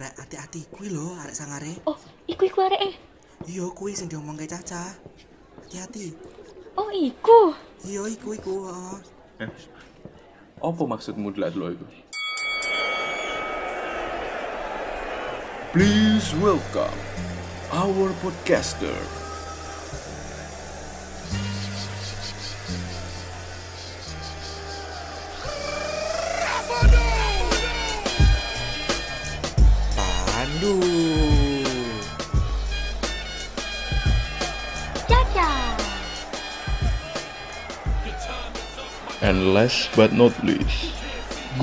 Rek, hati-hati kuwi lho arek sangare. Oh, iku iku arek eh. Iya kuwi sing diomong ke Caca. Hati-hati. Oh, iku. Iya iku iku. Eh, apa maksudmu delak lo itu? Please welcome our podcaster. And last but not least,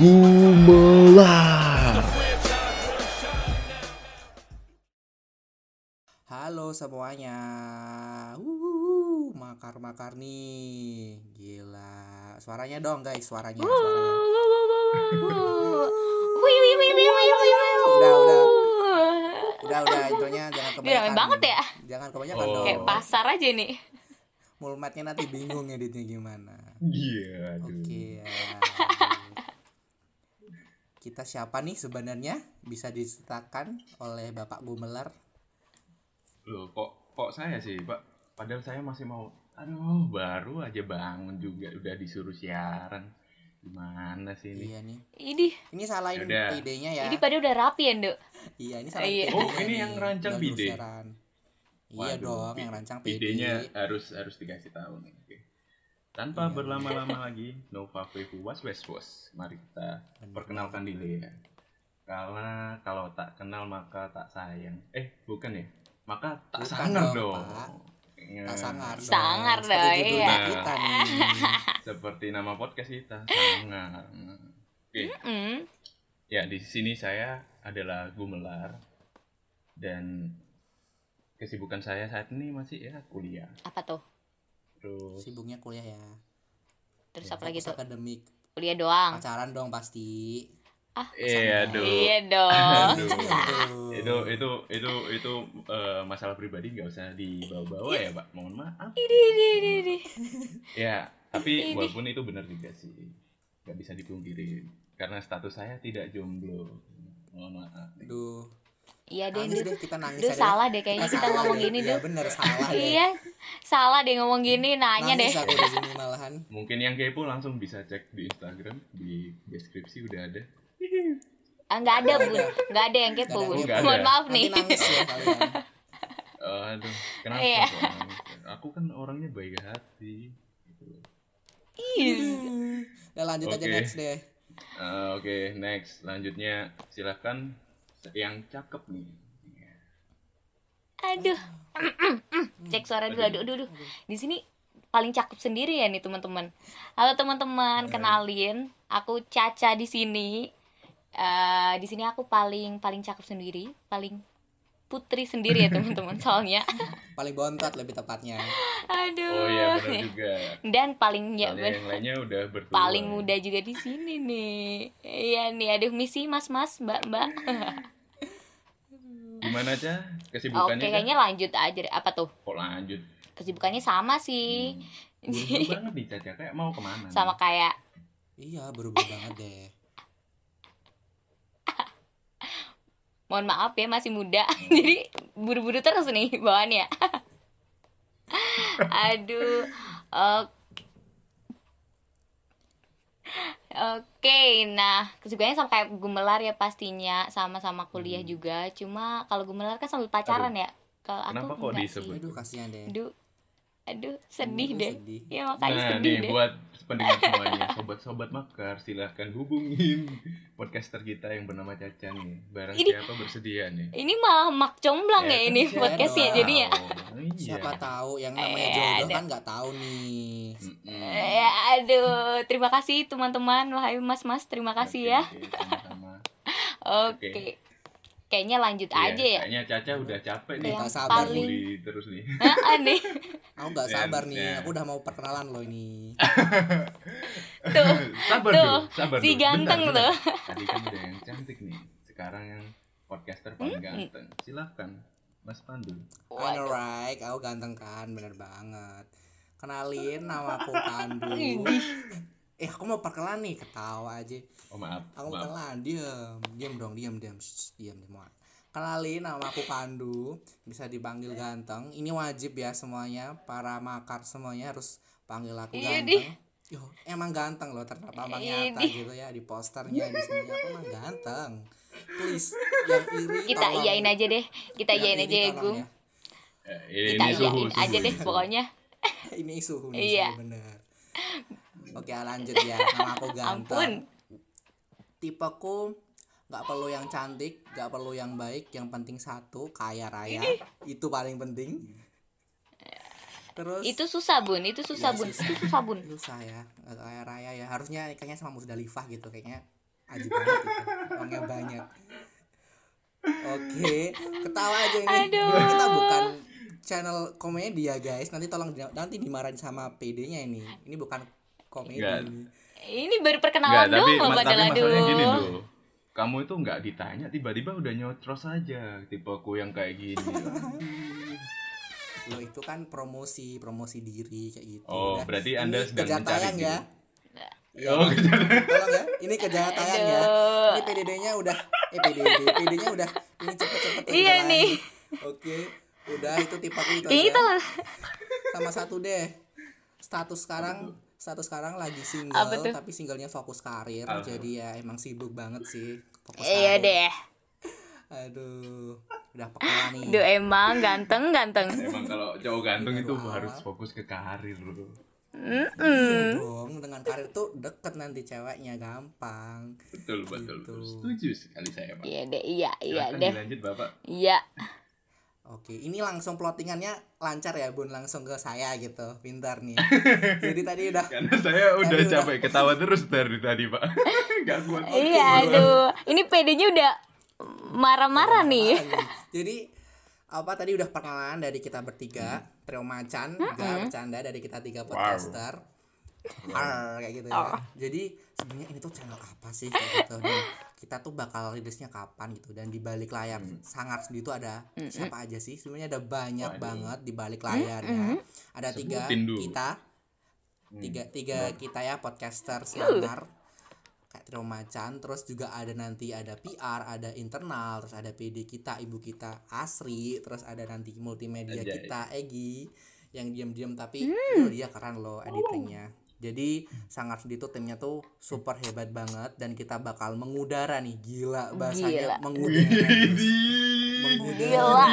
Gumelar. Halo semuanya. Makar-makar nih. Gila. Suaranya dong guys, suaranya, suaranya. Udah, udah. Udah, udah intronya jangan kebanyakan. Udah, banget ya? Jangan kebanyakan Oh. dong. Kayak pasar aja nih. Mulmetnya nanti bingung editnya gimana. Iya, aduh. Oke ya. Kita siapa nih sebenarnya? Bisa diceritakan oleh Bapak Gumelar. Loh, kok kok saya sih, Pak? Padahal saya masih mau aduh, baru aja bangun juga udah disuruh siaran. Gimana sih ini? Iya nih. Ini, Ini salahin Yaudah. idenya ya. ini pada udah rapi ya, Nduk. Iya, ini salahin Iya. idenya Oh, ini nih. yang rancang Bide. Iya Waduh, dong, pi- yang rancang PD. Idenya harus harus dikasih tahu nih. Oke. Tanpa Iya. berlama-lama lagi, Nova Veku Was Was Was. Mari kita Bener. perkenalkan diri ya. Karena kalau tak kenal maka tak sayang. Eh, bukan ya? Maka tak Bukan sangar dong, dong. Ya, Tak sangar dong. Sangar Seperti dong, judul iya. kita nih. Seperti nama podcast kita, sangar. Oke. Hmm. Ya, di sini saya adalah Gumelar dan kesibukan saya saat ini masih ya kuliah. Apa tuh? Terus Sibuknya kuliah ya. Terus apa lagi tuh? Akademik. Kuliah doang. Pacaran dong pasti. Ah, Iya, aduh. Iya dong. Aduh. Aduh. itu itu itu itu eh, masalah pribadi nggak usah dibawa-bawa ya pak mohon maaf Ini, ini, ini, ini. ya tapi Ini. walaupun itu benar juga sih nggak bisa dipungkiri karena status saya tidak jomblo mohon maaf Aduh. Iya deh, Nangis deh kita nangis Duh, aja. salah deh kayaknya kita ngomong deh. gini, Iya Duh. bener salah deh. Iya. Salah deh ngomong gini, nanya deh. Nangis aku di sini malahan. mungkin yang kepo langsung bisa cek di Instagram di deskripsi udah ada Ah, nggak ada, Bun. Nggak ada yang kepo, kepo. Mohon maaf nih. nangis ya kalian. Oh, aduh kenapa Iya. nangis? aku kan orangnya baik hati gitu. Ih. Udah lanjut aja next deh. Eh, oke next selanjutnya silahkan yang cakep nih Aduh. Cek suara dulu. Aduh, aduh, aduh. Di sini paling cakep sendiri ya nih teman-teman. Halo teman-teman, kenalin. Aku Caca di sini. Eh di sini aku paling paling cakep sendiri, paling putri sendiri ya teman-teman soalnya. Paling bontot lebih tepatnya. Aduh. oh iya benar juga Dan paling ya Soalnya ben- yang lainnya udah paling muda juga di sini nih. Iya nih, aduh misi mas-mas, mbak-mbak. gimana aja Oke, kesibukannya Cak? kayaknya lanjut aja deh. Apa tuh? kok lanjut Kesibukannya sama sih. buru-buru banget nih Caca kayak mau ke mana nih? sama kayak Iya, buru-buru banget deh. Mohon maaf ya masih muda jadi buru-buru terus nih bawaannya aduh ok- oke nah kesibukannya sama kayak gumelar ya pastinya sama-sama kuliah Hmm. juga cuma kalau gumelar kan sambil pacaran ya kalau aku Kenapa kok enggak disebut? sih. Aduh, kasihan deh. aduh aduh sedih Aduh, deh sedih. ya makanya nah sedih nih deh buat pendengar semuanya sobat-sobat makar silahkan hubungin podcaster kita yang bernama Caca nih barang Ini- siapa bersedia nih ini malah mak comblang ya, kan ini podcastnya jadinya tahu. iya. Siapa tahu yang namanya Eh, jodoh ada. kan nggak tahu nih. Mm-mm. Ya, aduh, terima kasih teman-teman, wahai mas-mas, terima kasih Oke, ya. oke, Oke. Kayaknya lanjut Iya, aja ya. Kayaknya Caca udah capek nih. Yang Nggak sabar paling, Bully terus nih. Heeh, nih, Aku nggak Ya, sabar nih. ya. Aku udah mau perkenalan loh ini. tuh, sabar Tuh, dulu, sabar si dulu. ganteng Bentar, tuh. bentar. Tadi kan udah yang cantik nih. Sekarang yang podcaster paling ganteng. Silakan, Mas Pandu. I know right, aku ganteng kan, bener banget. Kenalin, nama aku Pandu. Eh aku mau perkenalan nih ketawa aja Oh maaf. aku maaf. kenalan diam diam dong diam diam diam semua kenalin nama aku Pandu bisa dipanggil ganteng ini wajib ya semuanya para makar semuanya harus panggil aku Iya, ganteng Yo, emang ganteng loh ternyata tambah Iya, nyata gitu ya di posternya di sini aku emang ganteng please yang iri kita tolong. iyain aja deh kita Yang iyain aja ya Gum ya. Eh, ini, kita suhu, iyain suhu, aja deh suhu. pokoknya ini suhu nih Iya. suhu bener oke lanjut ya. Nama aku ganteng. Ampun. Tipeku nggak perlu yang cantik nggak perlu yang baik yang penting satu kaya raya. Itu paling penting. Terus itu susah bun. Itu susah Iya, bun. susah. itu susah bun. Susah ya. Kaya raya ya. Harusnya kayaknya sama Musdalifah gitu. Kayaknya ajib banget gitu. Uangnya banyak. Oke ketawa aja ini. Aduh. kita bukan channel komedi ya guys. Nanti tolong nanti dimarahin sama PD-nya ini. Ini bukan komedi Enggak. ini. ini baru Enggak, perkenalan tapi, doang loh mas- padahal tapi masalahnya gini loh. Kamu itu nggak ditanya, tiba-tiba udah nyotros aja tipeku yang kayak gini. Loh itu kan promosi, promosi diri kayak gitu. Oh, Udah. berarti Ini Anda sedang kerja mencari tayang ya. Iya, Oh, tolong ya. Ini kerja tayang ya. Ini PDD-nya udah eh PDD, PD-nya udah ini cepet-cepet Iya udah nih. Oke. Udah itu tipe aku itu Kayak aja. itu Sama satu deh. Status sekarang status sekarang lagi single tapi singlenya fokus karir Apa? jadi ya emang sibuk banget sih fokus iya karir. deh aduh udah pekala nih Duh emang ganteng ganteng Emang kalau cowok ganteng itu harus awal. fokus ke karir loh. Iya dong dengan karir tuh deket nanti ceweknya gampang Betul, betul. Gitu. betul. Setuju sekali saya, Pak. iya deh iya iya deh dilanjut, Bapak. iya Oke, ini langsung plottingannya lancar ya Bun, langsung ke saya gitu, pintar nih. Jadi tadi udah Karena saya udah Tadi udah- capek ketawa terus dari tadi, Pak. Gak kuat. iya aduh ini PD-nya udah marah-marah nih? Jadi apa tadi udah perkenalan dari kita bertiga, trio macan, enggak bercanda dari kita tiga podcaster. Ar, kayak gitu ya. Jadi sebenarnya ini tuh channel apa sih kayak gitu dan kita tuh bakal rilisnya kapan gitu dan di balik layar sangar sendiri tuh ada siapa aja sih? Sebenarnya ada banyak Waduh. banget di balik layarnya. Ada tiga Sebutin dulu. kita, Hmm. tiga tiga kita ya podcaster sangar kayak trio macan terus juga ada nanti ada PR ada internal terus ada PD kita ibu kita Asri terus ada nanti multimedia Anjay. kita Egi yang diam-diam tapi oh, dia keren loh editingnya jadi sangat sedih tuh timnya tuh super hebat banget dan kita bakal mengudara nih gila bahasanya Gila. mengudara mengudara gila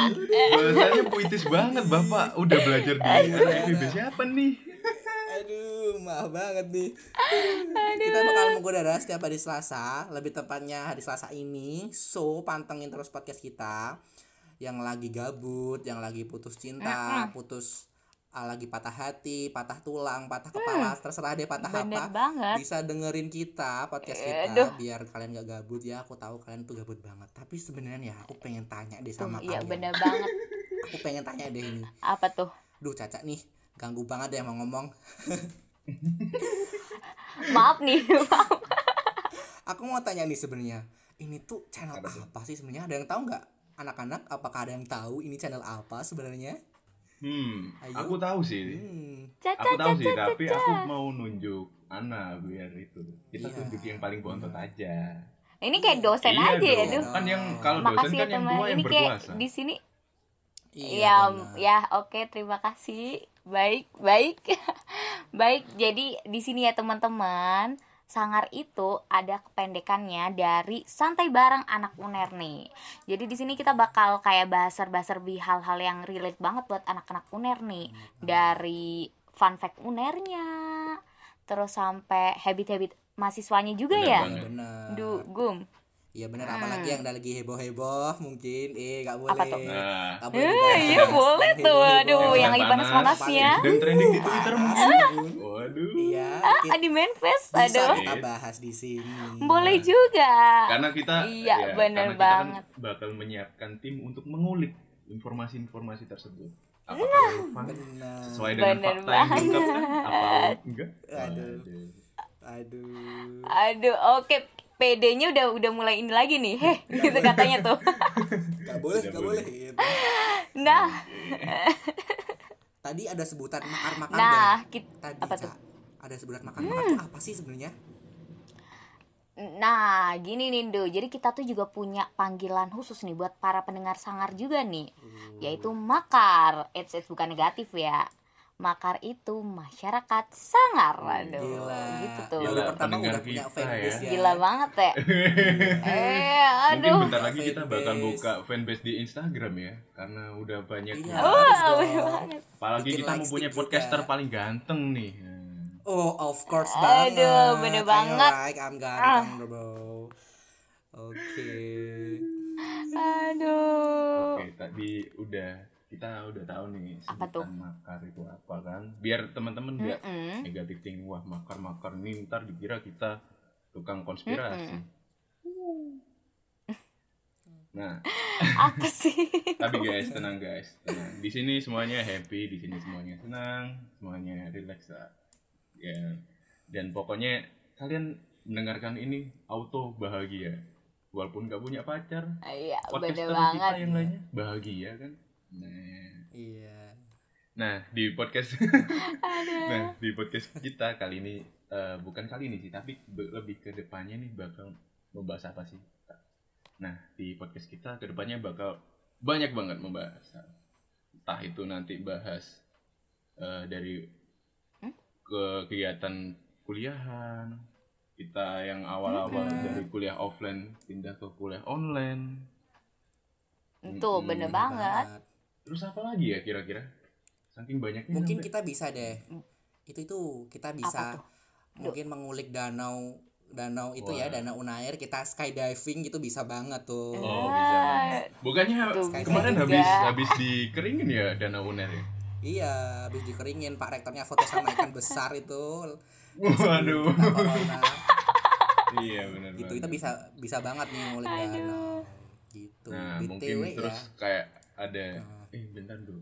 Bahasanya puitis banget, Bapak. Udah belajar di FIB siapa nih? Aduh, maaf banget nih. Kita bakal mengudara setiap hari Selasa, lebih tepatnya hari Selasa ini. So, pantengin terus podcast kita yang lagi gabut, yang lagi putus cinta, putus lagi patah hati, patah tulang, patah kepala, terserah deh patah bener apa. banget Bisa dengerin kita podcast kita Aduh. biar kalian gak gabut ya. Aku tahu kalian tuh gabut banget. Tapi sebenarnya ya aku pengen tanya deh sama iya kalian. bener banget Aku pengen tanya deh ini. apa tuh Duh, Caca nih ganggu banget deh mau ngomong. maaf nih maaf. Aku mau tanya nih sebenarnya, ini tuh channel apa, sih sebenarnya? Ada yang tahu nggak? Anak-anak, apakah ada yang tahu ini channel apa sebenarnya? Hmm, Ayo. aku tahu sih. Hmm, caca Aku tahu caca sih, tapi caca aku mau nunjuk Ana biar itu. Kita Iya. tunjuk yang paling bontot aja. ini kayak dosen Iya aja ya Kan yang kalau dosen makasih ya kan yang teman tua yang ini kayak berkuasa. di sini iya. ya benar. ya oke terima kasih baik baik baik jadi di sini ya teman-teman sangar itu ada kependekannya dari santai bareng anak uner nih. Jadi di sini kita bakal kayak bahaser-bahaser bi hal-hal yang relate banget buat anak-anak uner nih. Dari fun fact unernya terus sampai habit-habit mahasiswanya juga Bener ya. Benar. du gum Iya benar, apalagi yang lagi heboh-heboh mungkin, eh nggak boleh. Apa tuh? Nah, Nggak boleh Eh, iya boleh tuh Heboh-heboh. aduh yang lagi panas-panasnya Dan trending di Twitter mungkin. Waduh. Iya, ah kita, di manifest aduh kita bahas di sini. boleh juga Karena kita Iya, ya, bener karena kita kan banget. bakal menyiapkan tim untuk mengulik informasi-informasi tersebut. Apakah Nah. relevan Benar. sesuai dengan Bener fakta yang banget. diungkapkan apa enggak? Aduh. Aduh. Aduh, oke. PD-nya udah udah mulai ini lagi nih. Heh, gitu katanya tuh. Gak boleh, Tidak gak boleh. boleh. gitu. Nah, Tadi ada sebutan makar-makar nah, kita Tadi apa Ca. tuh? ada sebutan makan makan Hmm. apa sih sebenarnya Nah, gini nih, Do. Jadi kita tuh juga punya panggilan khusus nih buat para pendengar sangar juga nih, yaitu makar. It's, it's bukan negatif ya. Makar itu masyarakat sangar. Aduh, Gila. gitu tuh. Gila, pertama udah punya fanbase ya. ya. Gila banget ya. eh, Mungkin aduh. bentar lagi kita bakal buka fanbase di Instagram ya, karena udah banyak. Iya, bener banget. Apalagi Bikin kita mau punya podcaster juga. paling ganteng nih. Oh, of course Aduh, banget. bener I banget. Ah. Like, I'm ganteng, bro. Oke. Aduh. Oke, tadi udah kita udah tahu nih Apa tuh? makar itu apa kan? Biar teman-teman nggak Mm-mm. negatif thinking wah makar makar nih ntar dikira kita tukang konspirasi. Nah, Apa sih? tapi guys tenang guys, tenang. Di sini semuanya happy, di sini semuanya senang, semuanya relax lah. Ya, dan pokoknya kalian mendengarkan ini auto bahagia, walaupun gak punya pacar. Iya, Podcaster bener kita yang lainnya bahagia kan? Nah, Iya. Nah, di podcast Nah, di podcast kita kali ini eh, bukan kali ini sih, tapi lebih ke depannya nih bakal membahas apa sih? Nah, di podcast kita ke depannya bakal banyak banget membahas. Entah itu nanti bahas eh, dari Hmm? ke kegiatan kuliahan, kita yang awal-awal Hmm. dari kuliah offline pindah ke kuliah online. Mm-mm. bener Bener banget. Terus apa lagi ya kira-kira? Saking banyaknya Mungkin sampai- kita bisa deh. Itu itu kita bisa mungkin mengulik danau danau itu ya, Wah. danau Unair, kita skydiving gitu bisa banget tuh. Oh, bisa. Bukannya Tuh, bisa kemarin juga. habis habis dikeringin ya danau uner ya? Iya, habis dikeringin Pak Rektornya foto sama ikan besar itu. Waduh. Iya benar Gitu banget. itu bisa bisa banget nih ngulik danau. Gitu. Nah, BTW mungkin ya. terus kayak ada Nah. Eh bentar dulu.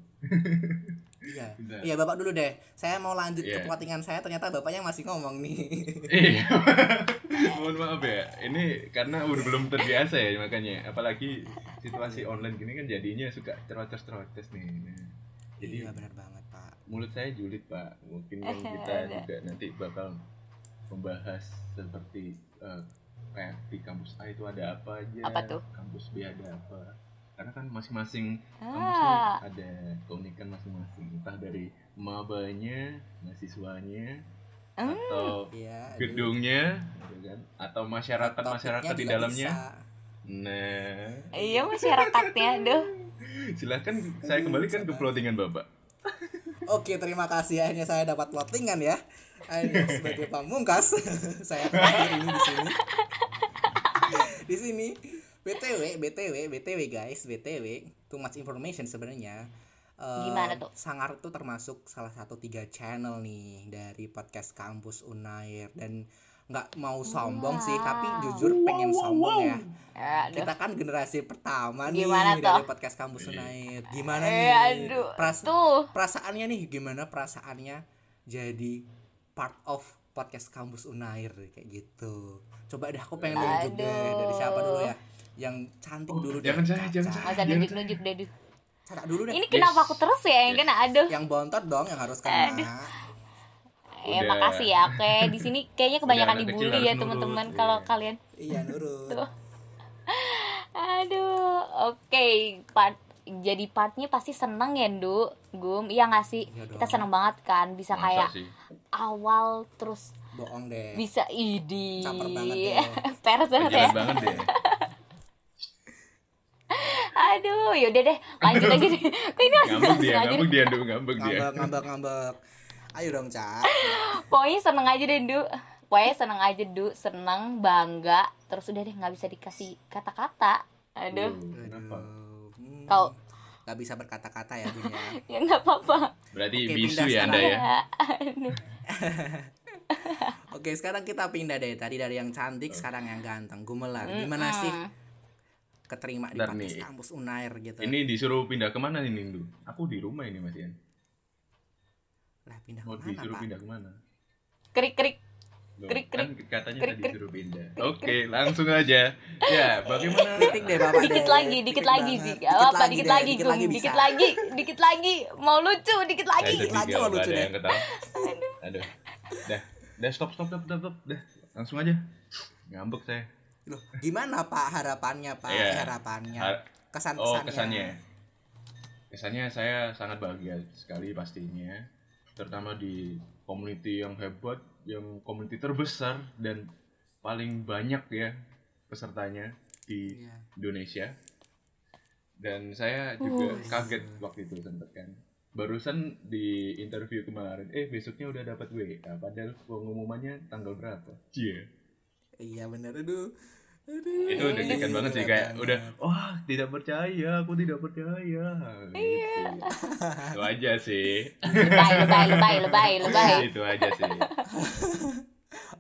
Iya. Bentar. Iya, Bapak dulu deh. Saya mau lanjut Iya. ke plottingan saya ternyata Bapaknya masih ngomong nih. Iya. Mohon maaf ya. Ini karena udah belum terbiasa ya makanya. Apalagi situasi online gini kan jadinya suka terocos-terocos nih. Nah, jadi iya, benar banget, Pak. mulut saya julid pak mungkin kan kita Ada. juga nanti bakal membahas seperti eh, kayak di kampus A itu ada apa aja Apa tuh? kampus B ada apa karena kan masing-masing Ah, ada keunikan masing-masing entah dari mabanya mahasiswanya Hmm. atau Iya. gedungnya gitu kan atau masyarakat masyarakat di dalamnya nah iya masyarakatnya, aduh. silahkan saya kembalikan ke plottingan bapak Oke, terima kasih akhirnya saya dapat plottingan ya. Akhirnya sebagai pamungkas saya terakhir ini di sini. di sini BTW, BTW, BTW guys, BTW, too much information sebenarnya. Eh, Gimana tuh? Sangar itu termasuk salah satu tiga channel nih dari podcast kampus Unair dan nggak mau sombong sih, tapi jujur pengen sombong ya. Aduh. Kita kan generasi pertama nih Gimana dari tuh? podcast kampus Unair. Gimana Eh, nih? aduh. Pras- Tuh. perasaannya nih gimana perasaannya jadi part of podcast kampus Unair kayak gitu coba deh aku pengen nunjuk deh Aduh. dari siapa dulu ya yang cantik Oh, dulu jangan deh saya, jangan saya. Masa nunjuk-nunjuk deh. Caca dulu deh Ini kenapa aku terus ya yang kena? Aduh. yang bontot dong yang harus kena Ya Udah. makasih ya. Oke, di sini kayaknya kebanyakan dibully ya teman-teman iya. kalau kalian. iya nurut Tuh. Aduh, oke. Part jadi partnya pasti seneng ya, Ndu. Gum, iya gak sih? Iya Kita seneng banget kan bisa Masa kayak sih? awal terus bohong deh bisa idi. Caper banget deh. Banget ya. Aduh, yaudah deh, lanjut aja deh. Kok ini langsung Ngambek dia, ngambek dia, Ndu, ngambek dia. ngambek ngambek ngambek ayo dong Cak Pokoknya seneng aja deh, Ndu. Pokoknya seneng aja, Du. Seneng, bangga. Terus udah deh, nggak bisa dikasih kata-kata. Aduh, Kenapa? Hmm, Kau- nggak bisa berkata-kata ya Bun ya ya nggak apa-apa. Berarti Oke, bisu pindah ya Anda ya? Aduh. Oke sekarang kita pindah deh tadi dari yang cantik sekarang yang ganteng gumelar gimana sih keterima di kampus Unair gitu Ini disuruh pindah ke mana nih Ndu? Aku di rumah ini Mas Ian. lah pindah Mau ke mana disuruh pak pindah ke mana? Krik-krik. Loh, Krik, kan katanya krik, tadi krik. disuruh pindah. Oke, langsung aja. Ya, bagaimana? kritik deh bapak Dikit deh. lagi, dikit lagi sih. Gak apa, dikit deh, lagi, dikit lagi. Dikit lagi, dikit lagi. Mau lucu, dikit lagi. Dikit lagi mau lucu ada deh. yang ketawa. Aduh. Dah. Udah stop stop stop stop, stop. Udah langsung aja. Ngambek saya. Loh, gimana Pak harapannya Pak? Eh, harapannya. Har- Kesan-kesannya. Oh kesannya. Kesannya saya sangat bahagia sekali pastinya, terutama di community yang hebat, yang community terbesar dan paling banyak ya pesertanya di Iya. Indonesia. Dan saya juga Uh. kaget waktu itu sempet kan. Barusan di interview kemarin, eh besoknya udah dapat WA, padahal pengumumannya tanggal berapa? Cie. Iya bener aduh. Aduh. Itu deg-degan Iya, banget sih kayak udah wah tidak percaya, aku tidak percaya. Gitu. Itu aja sih. lebay lebay lebay lebay lebay Itu aja sih.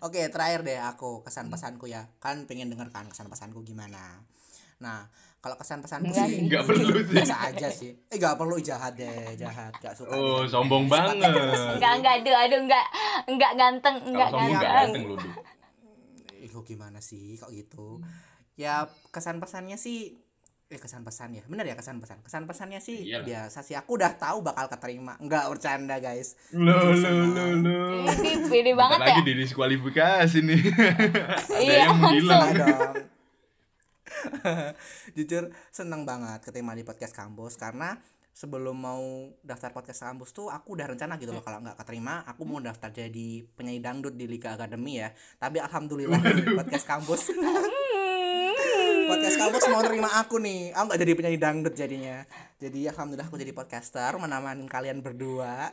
Oke, terakhir deh aku kesan pesanku ya. Kan pengen denger kan kesan pesanku gimana. Nah, kalau kesan pesanku Enggak sih. Nggak perlu sih. biasa aja sih. Eh nggak perlu jahat deh, jahat. Gak suka. Oh, deh. sombong banget. enggak enggak aduh aduh enggak enggak ganteng enggak Kalau sombong nggak ganteng ganteng lu. Kok gimana sih kok gitu? Ya kesan pesannya sih eh kesan pesan ya bener ya kesan pesan kesan pesannya sih Iyalah. biasa sih aku udah tahu bakal keterima nggak bercanda guys Lo lo lo lo. ini pede Bentar banget ya lagi didiskualifikasi nih. Ada Iya, yang menghilang. Nah dong. Jujur seneng banget keterima di podcast kampus karena sebelum mau daftar podcast kampus tuh aku udah rencana gitu loh kalau nggak keterima aku mau daftar jadi penyanyi dangdut di Liga Akademi ya. Tapi alhamdulillah podcast kampus podcast kampus mau terima aku nih. Aku nggak jadi penyanyi dangdut jadinya. Jadi alhamdulillah aku jadi podcaster menemani kalian berdua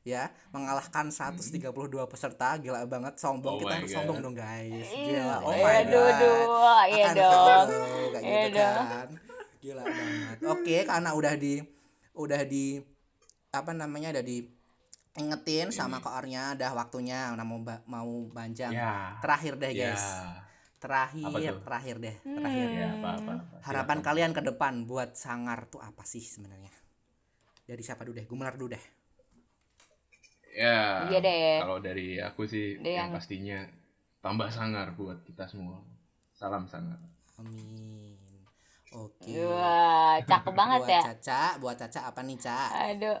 ya. Mengalahkan 132 peserta gila banget. Sombong Oh kita harus sombong dong guys. Iya, gila oh iya, my aduh, god. aduh, iya dong. Iya gitu dong. kan. Gila banget. Oke karena udah di udah di apa namanya udah di ingetin sama koornya udah waktunya udah mau ba- mau panjang Ya. terakhir deh Ya. guys Apa terakhir terakhir deh terakhir Ya, apa apa. apa. harapan Silakan. kalian ke depan buat sangar tuh apa sih sebenarnya dari siapa dulu deh gumelar dulu deh Ya. Iya deh. Kalau dari aku sih yang yang- pastinya tambah sangar buat kita semua. Salam sangar. amin oke. Wah cakep banget buat ya. Caca buat Caca apa nih Caca aduh.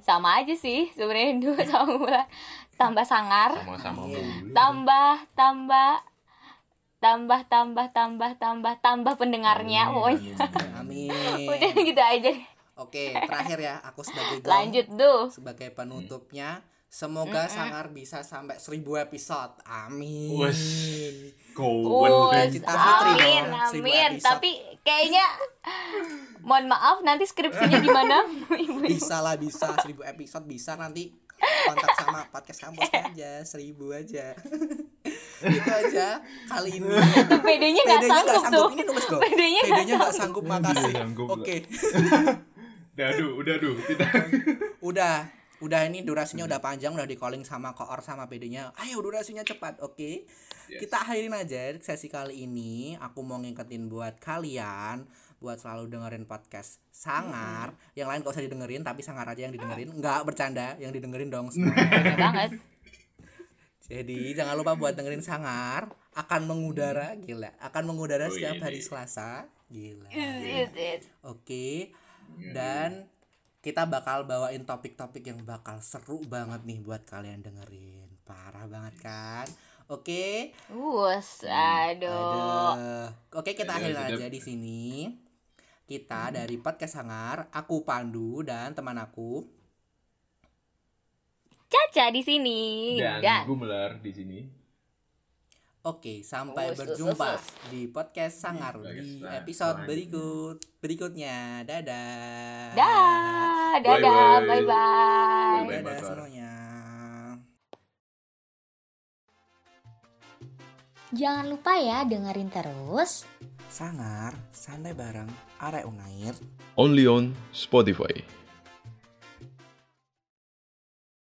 Sama aja sih sebenarnya dua sama Bulan tambah sangar. Sama-sama mulu. tambah tambah tambah tambah tambah tambah tambah pendengarnya Amin, pokoknya amin, udah gitu aja. Deh. oke terakhir ya aku sebagai gong, lanjut tuh sebagai penutupnya semoga sangar bisa sampai 1000 episode. Amin. Wes. Kawan. Wes, Cita Fitri amin dong, seribu amin episode. tapi kayaknya mohon maaf nanti skripsinya gimana? Bisa lah bisa. 1000 episode bisa nanti kontak sama podcast kampusnya aja. 1000 aja. Itu aja kali ini. PD-nya nggak sanggup tuh. Ini nulis go PD-nya nggak nggak sanggup. makasih. sanggup, oke. Udah aduh, udah aduh. Tidak. udah udah ini durasinya udah panjang udah di calling sama koor sama PD-nya ayo durasinya cepat oke? Yes. kita akhirin aja sesi kali ini. Aku mau ngingetin buat kalian buat selalu dengerin podcast sangar. Yang lain gak usah didengerin tapi sangar aja yang didengerin. Nggak bercanda. Yang didengerin dong banget. Jadi jangan lupa buat dengerin sangar. Akan mengudara gila. Akan mengudara Oh, setiap iya, hari iya. Selasa. Gila. Is it? Oke. Dan kita bakal bawain topik-topik yang bakal seru banget nih buat kalian dengerin. Parah banget kan? Oke. Us, aduh. Aduh. Oke, kita Aduh, akhirin sedap. aja di sini. Kita dari podcast Sangar, aku Pandu dan teman aku. Caca di sini Dan dan gumelar di sini. Oke, sampai Us, us, berjumpa us, us. di podcast Sangar Podcast di Sangar. episode berikut berikutnya. Dadah. dah, dadah, Bye-bye. bye bye. Bye-bye. Dadah Mas Far. semuanya. Jangan lupa ya dengerin terus Sangar, santai bareng, arek unair. Only on Spotify.